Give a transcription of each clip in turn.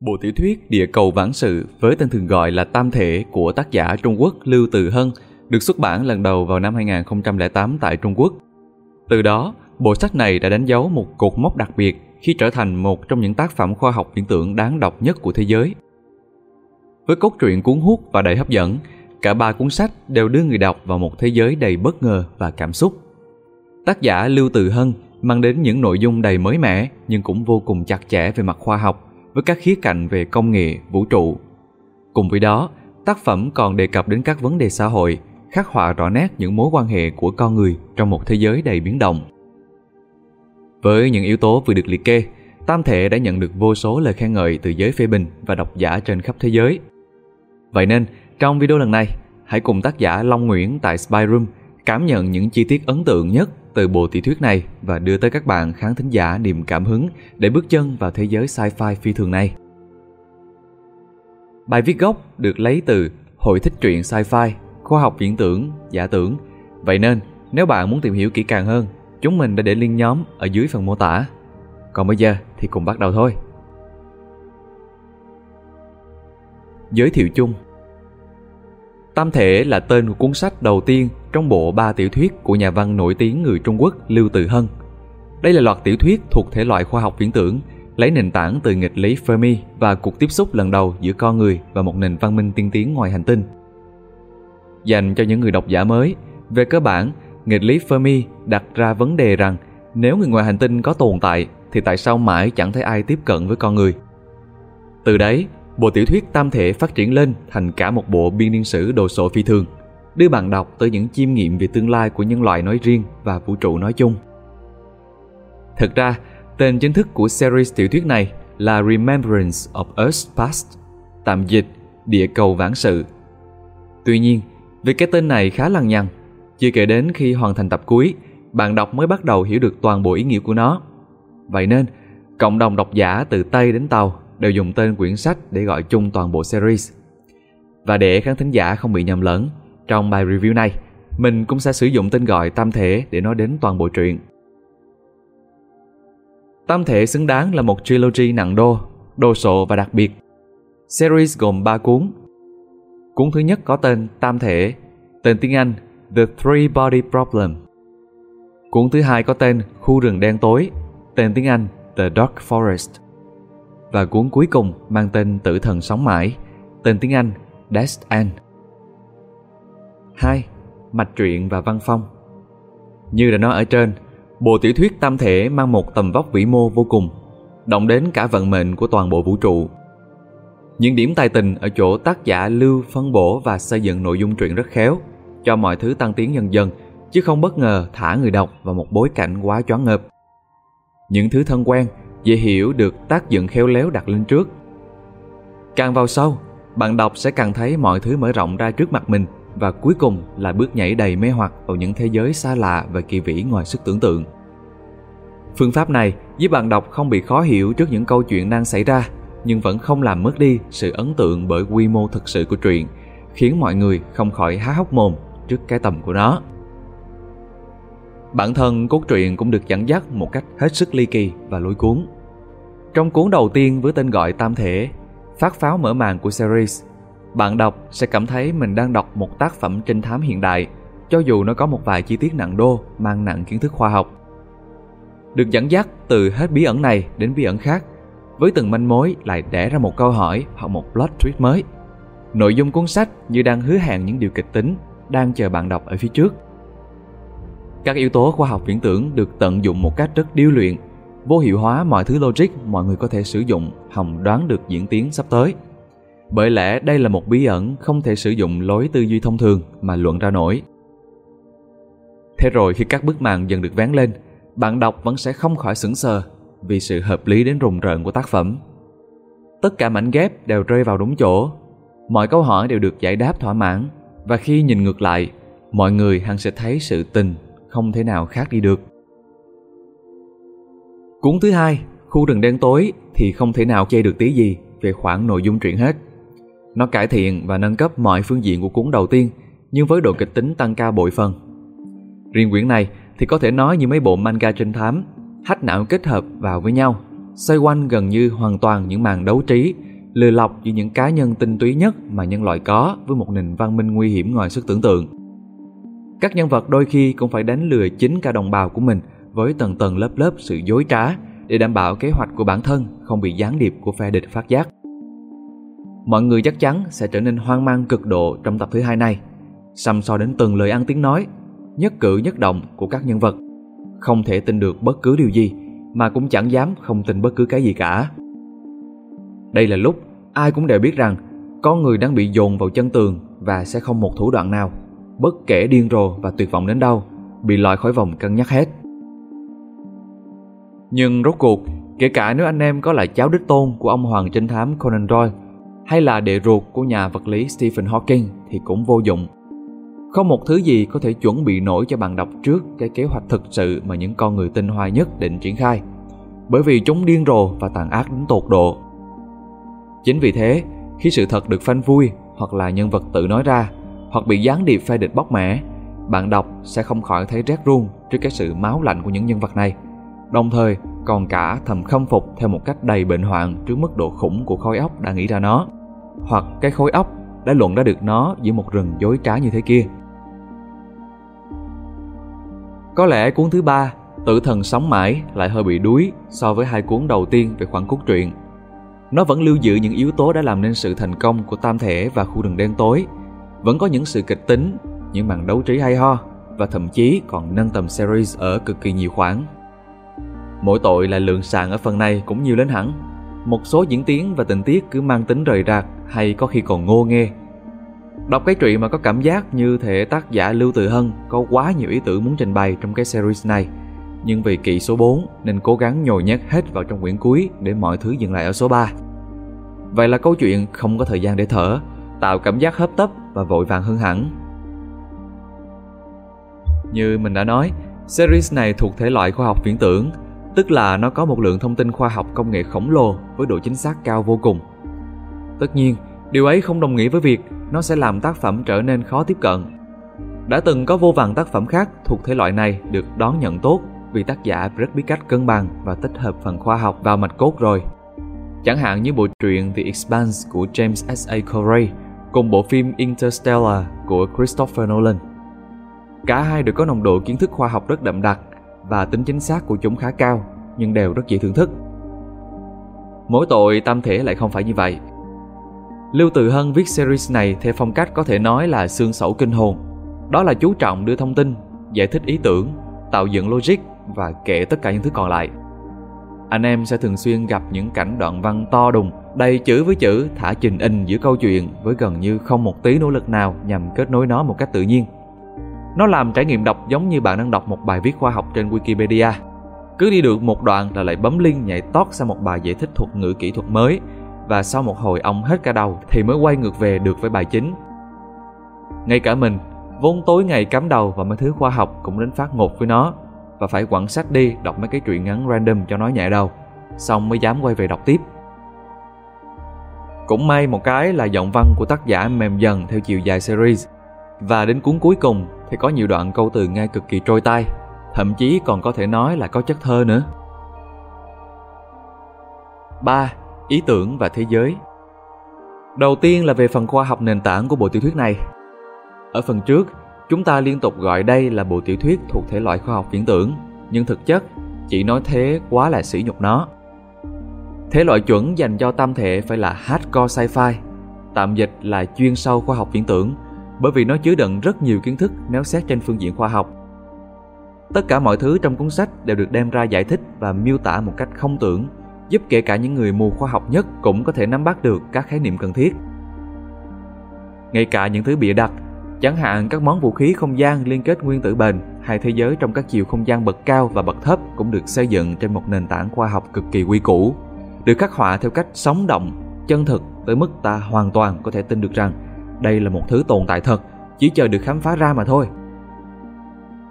Bộ tiểu thuyết Địa cầu vãng sự với tên thường gọi là Tam thể của tác giả Trung Quốc Lưu Từ Hân được xuất bản lần đầu vào năm 2008 tại Trung Quốc. Từ đó, bộ sách này đã đánh dấu một cột mốc đặc biệt khi trở thành một trong những tác phẩm khoa học viễn tưởng đáng đọc nhất của thế giới. Với cốt truyện cuốn hút và đầy hấp dẫn, cả ba cuốn sách đều đưa người đọc vào một thế giới đầy bất ngờ và cảm xúc. Tác giả Lưu Từ Hân mang đến những nội dung đầy mới mẻ nhưng cũng vô cùng chặt chẽ về mặt khoa học với các khía cạnh về công nghệ, vũ trụ. Cùng với đó, tác phẩm còn đề cập đến các vấn đề xã hội, khắc họa rõ nét những mối quan hệ của con người trong một thế giới đầy biến động. Với những yếu tố vừa được liệt kê, Tam Thể đã nhận được vô số lời khen ngợi từ giới phê bình và độc giả trên khắp thế giới. Vậy nên, trong video lần này, hãy cùng tác giả Long Nguyễn tại Spy Room cảm nhận những chi tiết ấn tượng nhất từ bộ tiểu thuyết này và đưa tới các bạn khán thính giả niềm cảm hứng để bước chân vào thế giới sci-fi phi thường này. Bài viết gốc được lấy từ Hội thích truyện sci-fi, khoa học viễn tưởng, giả tưởng. Vậy nên, nếu bạn muốn tìm hiểu kỹ càng hơn, chúng mình đã để link nhóm ở dưới phần mô tả. Còn bây giờ thì cùng bắt đầu thôi. Giới thiệu chung Tam Thể là tên của cuốn sách đầu tiên trong bộ ba tiểu thuyết của nhà văn nổi tiếng người Trung Quốc Lưu Tử Hân. Đây là loạt tiểu thuyết thuộc thể loại khoa học viễn tưởng, lấy nền tảng từ nghịch lý Fermi và cuộc tiếp xúc lần đầu giữa con người và một nền văn minh tiên tiến ngoài hành tinh. Dành cho những người độc giả mới, về cơ bản, nghịch lý Fermi đặt ra vấn đề rằng nếu người ngoài hành tinh có tồn tại thì tại sao mãi chẳng thấy ai tiếp cận với con người? Từ đấy, bộ tiểu thuyết tam thể phát triển lên thành cả một bộ biên niên sử đồ sộ phi thường, đưa bạn đọc tới những chiêm nghiệm về tương lai của nhân loại nói riêng và vũ trụ nói chung. Thực ra, tên chính thức của series tiểu thuyết này là Remembrance of Earth's Past, tạm dịch Địa cầu vãng sự. Tuy nhiên, vì cái tên này khá lằng nhằng, chưa kể đến khi hoàn thành tập cuối, bạn đọc mới bắt đầu hiểu được toàn bộ ý nghĩa của nó. Vậy nên, cộng đồng độc giả từ Tây đến Tàu đều dùng tên quyển sách để gọi chung toàn bộ series. Và để khán thính giả không bị nhầm lẫn, trong bài review này, mình cũng sẽ sử dụng tên gọi tam thể để nói đến toàn bộ truyện. Tam thể xứng đáng là một trilogy nặng đô, đồ sộ và đặc biệt. Series gồm 3 cuốn. Cuốn thứ nhất có tên Tam thể, tên tiếng Anh The Three Body Problem. Cuốn thứ hai có tên Khu rừng đen tối, tên tiếng Anh The Dark Forest. Và cuốn cuối cùng mang tên Tử thần sống mãi, tên tiếng Anh Death End. 2. Mạch truyện và văn phong Như đã nói ở trên, bộ tiểu thuyết tam thể mang một tầm vóc vĩ mô vô cùng, động đến cả vận mệnh của toàn bộ vũ trụ. Những điểm tài tình ở chỗ tác giả lưu phân bổ và xây dựng nội dung truyện rất khéo, cho mọi thứ tăng tiến dần dần, chứ không bất ngờ thả người đọc vào một bối cảnh quá choáng ngợp. Những thứ thân quen, dễ hiểu được tác dụng khéo léo đặt lên trước. Càng vào sâu, bạn đọc sẽ càng thấy mọi thứ mở rộng ra trước mặt mình và cuối cùng là bước nhảy đầy mê hoặc vào những thế giới xa lạ và kỳ vĩ ngoài sức tưởng tượng. Phương pháp này giúp bạn đọc không bị khó hiểu trước những câu chuyện đang xảy ra, nhưng vẫn không làm mất đi sự ấn tượng bởi quy mô thực sự của truyện, khiến mọi người không khỏi há hốc mồm trước cái tầm của nó. Bản thân cốt truyện cũng được dẫn dắt một cách hết sức ly kỳ và lối cuốn. Trong cuốn đầu tiên với tên gọi Tam Thể, phát pháo mở màn của series bạn đọc sẽ cảm thấy mình đang đọc một tác phẩm trinh thám hiện đại, cho dù nó có một vài chi tiết nặng đô mang nặng kiến thức khoa học. Được dẫn dắt từ hết bí ẩn này đến bí ẩn khác, với từng manh mối lại đẻ ra một câu hỏi hoặc một plot twist mới. Nội dung cuốn sách như đang hứa hẹn những điều kịch tính đang chờ bạn đọc ở phía trước. Các yếu tố khoa học viễn tưởng được tận dụng một cách rất điêu luyện, vô hiệu hóa mọi thứ logic mọi người có thể sử dụng hòng đoán được diễn tiến sắp tới. Bởi lẽ đây là một bí ẩn không thể sử dụng lối tư duy thông thường mà luận ra nổi. Thế rồi khi các bức màn dần được vén lên, bạn đọc vẫn sẽ không khỏi sững sờ vì sự hợp lý đến rùng rợn của tác phẩm. Tất cả mảnh ghép đều rơi vào đúng chỗ, mọi câu hỏi đều được giải đáp thỏa mãn và khi nhìn ngược lại, mọi người hẳn sẽ thấy sự tình không thể nào khác đi được. Cuốn thứ hai, khu rừng đen tối thì không thể nào chê được tí gì về khoảng nội dung truyện hết. Nó cải thiện và nâng cấp mọi phương diện của cuốn đầu tiên, nhưng với độ kịch tính tăng cao bội phần. Riêng quyển này thì có thể nói như mấy bộ manga trinh thám, hách não kết hợp vào với nhau, xoay quanh gần như hoàn toàn những màn đấu trí, lừa lọc giữa những cá nhân tinh túy nhất mà nhân loại có với một nền văn minh nguy hiểm ngoài sức tưởng tượng. Các nhân vật đôi khi cũng phải đánh lừa chính cả đồng bào của mình với tầng tầng lớp lớp sự dối trá để đảm bảo kế hoạch của bản thân không bị gián điệp của phe địch phát giác. Mọi người chắc chắn sẽ trở nên hoang mang cực độ trong tập thứ hai này, xăm so đến từng lời ăn tiếng nói, nhất cử nhất động của các nhân vật. Không thể tin được bất cứ điều gì, mà cũng chẳng dám không tin bất cứ cái gì cả. Đây là lúc ai cũng đều biết rằng con người đang bị dồn vào chân tường và sẽ không một thủ đoạn nào, bất kể điên rồ và tuyệt vọng đến đâu, bị loại khỏi vòng cân nhắc hết. Nhưng rốt cuộc, kể cả nếu anh em có là cháu đích tôn của ông hoàng trinh thám Conan Doyle hay là đệ ruột của nhà vật lý Stephen Hawking thì cũng vô dụng. Không một thứ gì có thể chuẩn bị nổi cho bạn đọc trước cái kế hoạch thực sự mà những con người tinh hoa nhất định triển khai. Bởi vì chúng điên rồ và tàn ác đến tột độ. Chính vì thế, khi sự thật được phanh vui hoặc là nhân vật tự nói ra hoặc bị gián điệp phe địch bóc mẽ, bạn đọc sẽ không khỏi thấy rét run trước cái sự máu lạnh của những nhân vật này. Đồng thời, còn cả thầm khâm phục theo một cách đầy bệnh hoạn trước mức độ khủng của khối óc đã nghĩ ra nó hoặc cái khối óc đã luận ra được nó giữa một rừng dối trá như thế kia. Có lẽ cuốn thứ ba, Tử thần sống mãi lại hơi bị đuối so với hai cuốn đầu tiên về khoảng cốt truyện. Nó vẫn lưu giữ những yếu tố đã làm nên sự thành công của Tam Thể và Khu rừng đen tối. Vẫn có những sự kịch tính, những màn đấu trí hay ho và thậm chí còn nâng tầm series ở cực kỳ nhiều khoản. Mỗi tội là lượng sàn ở phần này cũng nhiều lên hẳn. Một số diễn tiến và tình tiết cứ mang tính rời rạc hay có khi còn ngô nghê. Đọc cái truyện mà có cảm giác như thể tác giả Lưu Tự Hân có quá nhiều ý tưởng muốn trình bày trong cái series này. Nhưng vì kỵ số 4 nên cố gắng nhồi nhét hết vào trong quyển cuối để mọi thứ dừng lại ở số 3. Vậy là câu chuyện không có thời gian để thở, tạo cảm giác hấp tấp và vội vàng hơn hẳn. Như mình đã nói, series này thuộc thể loại khoa học viễn tưởng, tức là nó có một lượng thông tin khoa học công nghệ khổng lồ với độ chính xác cao vô cùng. Tất nhiên, điều ấy không đồng nghĩa với việc nó sẽ làm tác phẩm trở nên khó tiếp cận. Đã từng có vô vàn tác phẩm khác thuộc thể loại này được đón nhận tốt vì tác giả rất biết cách cân bằng và tích hợp phần khoa học vào mạch cốt rồi. Chẳng hạn như bộ truyện The Expanse của James S.A. Corey cùng bộ phim Interstellar của Christopher Nolan. Cả hai đều có nồng độ kiến thức khoa học rất đậm đặc và tính chính xác của chúng khá cao, nhưng đều rất dễ thưởng thức. Mỗi tội tam thể lại không phải như vậy. Lưu Từ Hân viết series này theo phong cách có thể nói là xương sẩu kinh hồn. Đó là chú trọng đưa thông tin, giải thích ý tưởng, tạo dựng logic và kể tất cả những thứ còn lại. Anh em sẽ thường xuyên gặp những cảnh đoạn văn to đùng, đầy chữ với chữ thả trình in giữa câu chuyện với gần như không một tí nỗ lực nào nhằm kết nối nó một cách tự nhiên. Nó làm trải nghiệm đọc giống như bạn đang đọc một bài viết khoa học trên Wikipedia. Cứ đi được một đoạn là lại bấm link nhảy tót sang một bài giải thích thuật ngữ kỹ thuật mới và sau một hồi ông hết cả đầu thì mới quay ngược về được với bài chính. Ngay cả mình, vốn tối ngày cắm đầu vào mấy thứ khoa học cũng đến phát ngột với nó và phải quẳng sách đi đọc mấy cái truyện ngắn random cho nó nhẹ đầu, xong mới dám quay về đọc tiếp. Cũng may một cái là giọng văn của tác giả mềm dần theo chiều dài series và đến cuốn cuối cùng thì có nhiều đoạn câu từ nghe cực kỳ trôi tai, thậm chí còn có thể nói là có chất thơ nữa. 3. Ý tưởng và thế giới Đầu tiên là về phần khoa học nền tảng của bộ tiểu thuyết này. Ở phần trước, chúng ta liên tục gọi đây là bộ tiểu thuyết thuộc thể loại khoa học viễn tưởng, nhưng thực chất, chỉ nói thế quá là sỉ nhục nó. Thể loại chuẩn dành cho tam thể phải là hardcore sci-fi, tạm dịch là chuyên sâu khoa học viễn tưởng – bởi vì nó chứa đựng rất nhiều kiến thức nếu xét trên phương diện khoa học. Tất cả mọi thứ trong cuốn sách đều được đem ra giải thích và miêu tả một cách không tưởng, giúp kể cả những người mù khoa học nhất cũng có thể nắm bắt được các khái niệm cần thiết. Ngay cả những thứ bịa đặt, chẳng hạn các món vũ khí không gian liên kết nguyên tử bền hay thế giới trong các chiều không gian bậc cao và bậc thấp cũng được xây dựng trên một nền tảng khoa học cực kỳ quy củ, được khắc họa theo cách sống động, chân thực tới mức ta hoàn toàn có thể tin được rằng đây là một thứ tồn tại thật, chỉ chờ được khám phá ra mà thôi.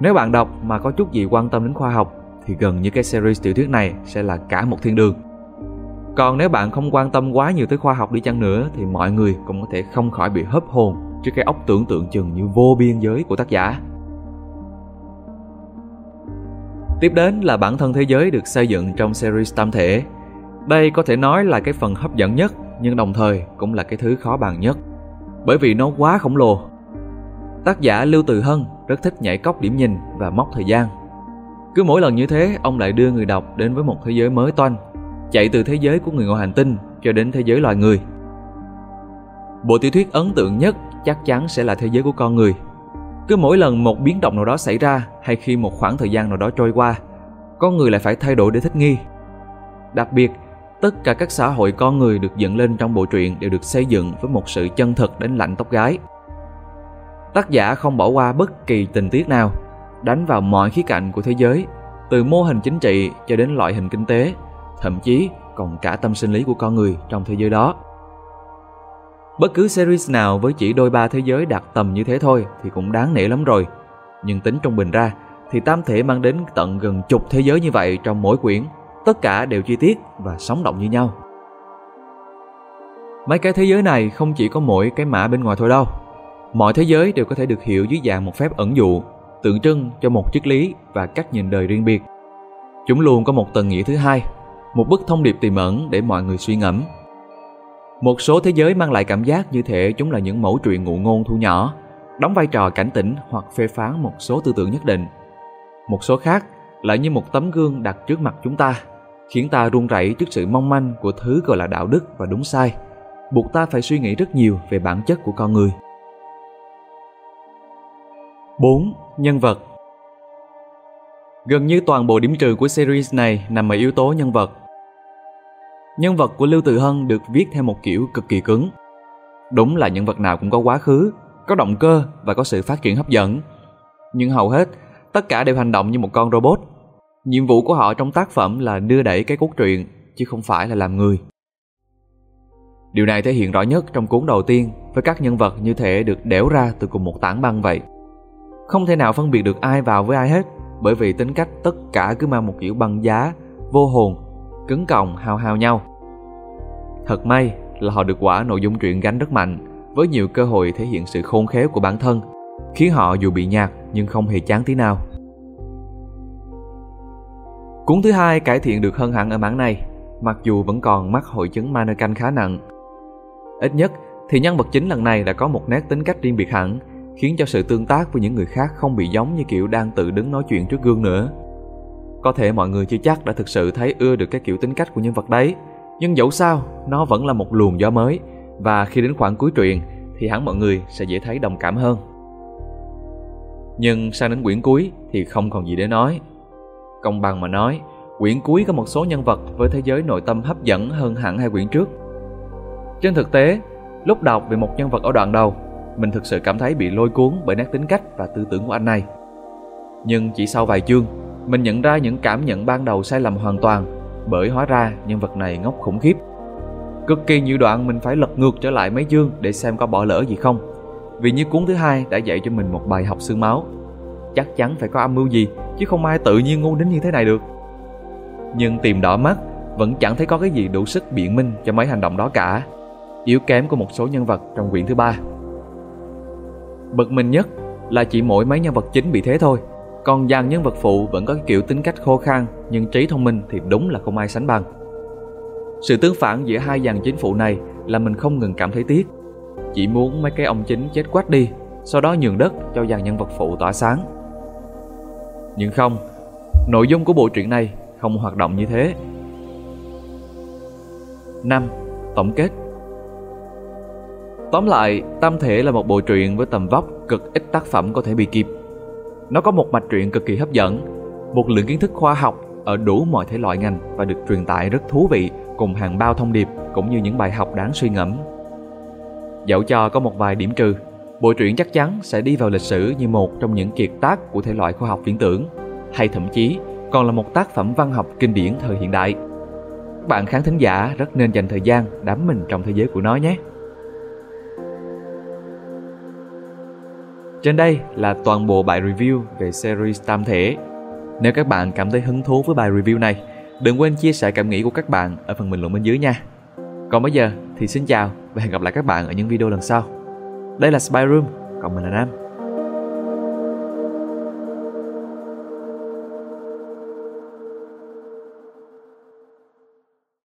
Nếu bạn đọc mà có chút gì quan tâm đến khoa học thì gần như cái series tiểu thuyết này sẽ là cả một thiên đường. Còn nếu bạn không quan tâm quá nhiều tới khoa học đi chăng nữa thì mọi người cũng có thể không khỏi bị hấp hồn trước cái óc tưởng tượng chừng như vô biên giới của tác giả. Tiếp đến là bản thân thế giới được xây dựng trong series tam thể. Đây có thể nói là cái phần hấp dẫn nhất nhưng đồng thời cũng là cái thứ khó bàn nhất. Bởi vì nó quá khổng lồ. Tác giả Lưu Từ Hân rất thích nhảy cóc điểm nhìn và móc thời gian. Cứ mỗi lần như thế, ông lại đưa người đọc đến với một thế giới mới toanh, chạy từ thế giới của người ngoài hành tinh cho đến thế giới loài người. Bộ tiểu thuyết ấn tượng nhất chắc chắn sẽ là thế giới của con người. Cứ mỗi lần một biến động nào đó xảy ra hay khi một khoảng thời gian nào đó trôi qua, con người lại phải thay đổi để thích nghi. Đặc biệt, tất cả các xã hội con người được dựng lên trong bộ truyện đều được xây dựng với một sự chân thực đến lạnh tóc gái. Tác giả không bỏ qua bất kỳ tình tiết nào, đánh vào mọi khía cạnh của thế giới, từ mô hình chính trị cho đến loại hình kinh tế, thậm chí còn cả tâm sinh lý của con người trong thế giới đó. Bất cứ series nào với chỉ đôi ba thế giới đạt tầm như thế thôi thì cũng đáng nể lắm rồi. Nhưng tính trung bình ra thì Tam Thể mang đến tận gần chục thế giới như vậy trong mỗi quyển. Tất cả đều chi tiết và sống động như nhau. Mấy cái thế giới này không chỉ có mỗi cái mã bên ngoài thôi đâu. Mọi thế giới đều có thể được hiểu dưới dạng một phép ẩn dụ, tượng trưng cho một triết lý và cách nhìn đời riêng biệt. Chúng luôn có một tầng nghĩa thứ hai, một bức thông điệp tiềm ẩn để mọi người suy ngẫm một số thế giới mang lại cảm giác như thể chúng là những mẫu truyện ngụ ngôn thu nhỏ, đóng vai trò cảnh tỉnh hoặc phê phán một số tư tưởng nhất định. Một số khác lại như một tấm gương đặt trước mặt chúng ta, khiến ta run rẩy trước sự mong manh của thứ gọi là đạo đức và đúng sai, buộc ta phải suy nghĩ rất nhiều về bản chất của con người. 4. Nhân vật Gần như toàn bộ điểm trừ của series này nằm ở yếu tố nhân vật nhân vật của Lưu Từ Hân được viết theo một kiểu cực kỳ cứng. Đúng là nhân vật nào cũng có quá khứ, có động cơ và có sự phát triển hấp dẫn. Nhưng hầu hết, tất cả đều hành động như một con robot. Nhiệm vụ của họ trong tác phẩm là đưa đẩy cái cốt truyện, chứ không phải là làm người. Điều này thể hiện rõ nhất trong cuốn đầu tiên với các nhân vật như thể được đẽo ra từ cùng một tảng băng vậy. Không thể nào phân biệt được ai vào với ai hết bởi vì tính cách tất cả cứ mang một kiểu băng giá, vô hồn, cứng còng hao hao nhau. Thật may là họ được quả nội dung truyện gánh rất mạnh, với nhiều cơ hội thể hiện sự khôn khéo của bản thân, khiến họ dù bị nhạt nhưng không hề chán tí nào. Cuốn thứ hai cải thiện được hơn hẳn ở mảng này, mặc dù vẫn còn mắc hội chứng mannequin khá nặng. Ít nhất thì nhân vật chính lần này đã có một nét tính cách riêng biệt hẳn, khiến cho sự tương tác với những người khác không bị giống như kiểu đang tự đứng nói chuyện trước gương nữa. Có thể mọi người chưa chắc đã thực sự thấy ưa được cái kiểu tính cách của nhân vật đấy, nhưng dẫu sao, nó vẫn là một luồng gió mới và khi đến khoảng cuối truyện thì hẳn mọi người sẽ dễ thấy đồng cảm hơn. Nhưng sang đến quyển cuối thì không còn gì để nói. Công bằng mà nói, quyển cuối có một số nhân vật với thế giới nội tâm hấp dẫn hơn hẳn hai quyển trước. Trên thực tế, lúc đọc về một nhân vật ở đoạn đầu, mình thực sự cảm thấy bị lôi cuốn bởi nét tính cách và tư tưởng của anh này. Nhưng chỉ sau vài chương, mình nhận ra những cảm nhận ban đầu sai lầm hoàn toàn bởi hóa ra nhân vật này ngốc khủng khiếp. Cực kỳ nhiều đoạn mình phải lật ngược trở lại mấy chương để xem có bỏ lỡ gì không. Vì như cuốn thứ hai đã dạy cho mình một bài học xương máu. Chắc chắn phải có âm mưu gì, chứ không ai tự nhiên ngu đến như thế này được. Nhưng tìm đỏ mắt, vẫn chẳng thấy có cái gì đủ sức biện minh cho mấy hành động đó cả. Yếu kém của một số nhân vật trong quyển thứ ba. Bực mình nhất là chỉ mỗi mấy nhân vật chính bị thế thôi còn dàn nhân vật phụ vẫn có cái kiểu tính cách khô khan nhưng trí thông minh thì đúng là không ai sánh bằng. Sự tương phản giữa hai dàn chính phụ này là mình không ngừng cảm thấy tiếc. Chỉ muốn mấy cái ông chính chết quách đi, sau đó nhường đất cho dàn nhân vật phụ tỏa sáng. Nhưng không, nội dung của bộ truyện này không hoạt động như thế. 5. Tổng kết Tóm lại, Tam Thể là một bộ truyện với tầm vóc cực ít tác phẩm có thể bị kịp nó có một mạch truyện cực kỳ hấp dẫn, một lượng kiến thức khoa học ở đủ mọi thể loại ngành và được truyền tải rất thú vị cùng hàng bao thông điệp cũng như những bài học đáng suy ngẫm. Dẫu cho có một vài điểm trừ, bộ truyện chắc chắn sẽ đi vào lịch sử như một trong những kiệt tác của thể loại khoa học viễn tưởng, hay thậm chí còn là một tác phẩm văn học kinh điển thời hiện đại. Các bạn khán thính giả rất nên dành thời gian đắm mình trong thế giới của nó nhé. Trên đây là toàn bộ bài review về series Tam Thể. Nếu các bạn cảm thấy hứng thú với bài review này, đừng quên chia sẻ cảm nghĩ của các bạn ở phần bình luận bên dưới nha. Còn bây giờ thì xin chào và hẹn gặp lại các bạn ở những video lần sau. Đây là Spy Room, còn mình là Nam.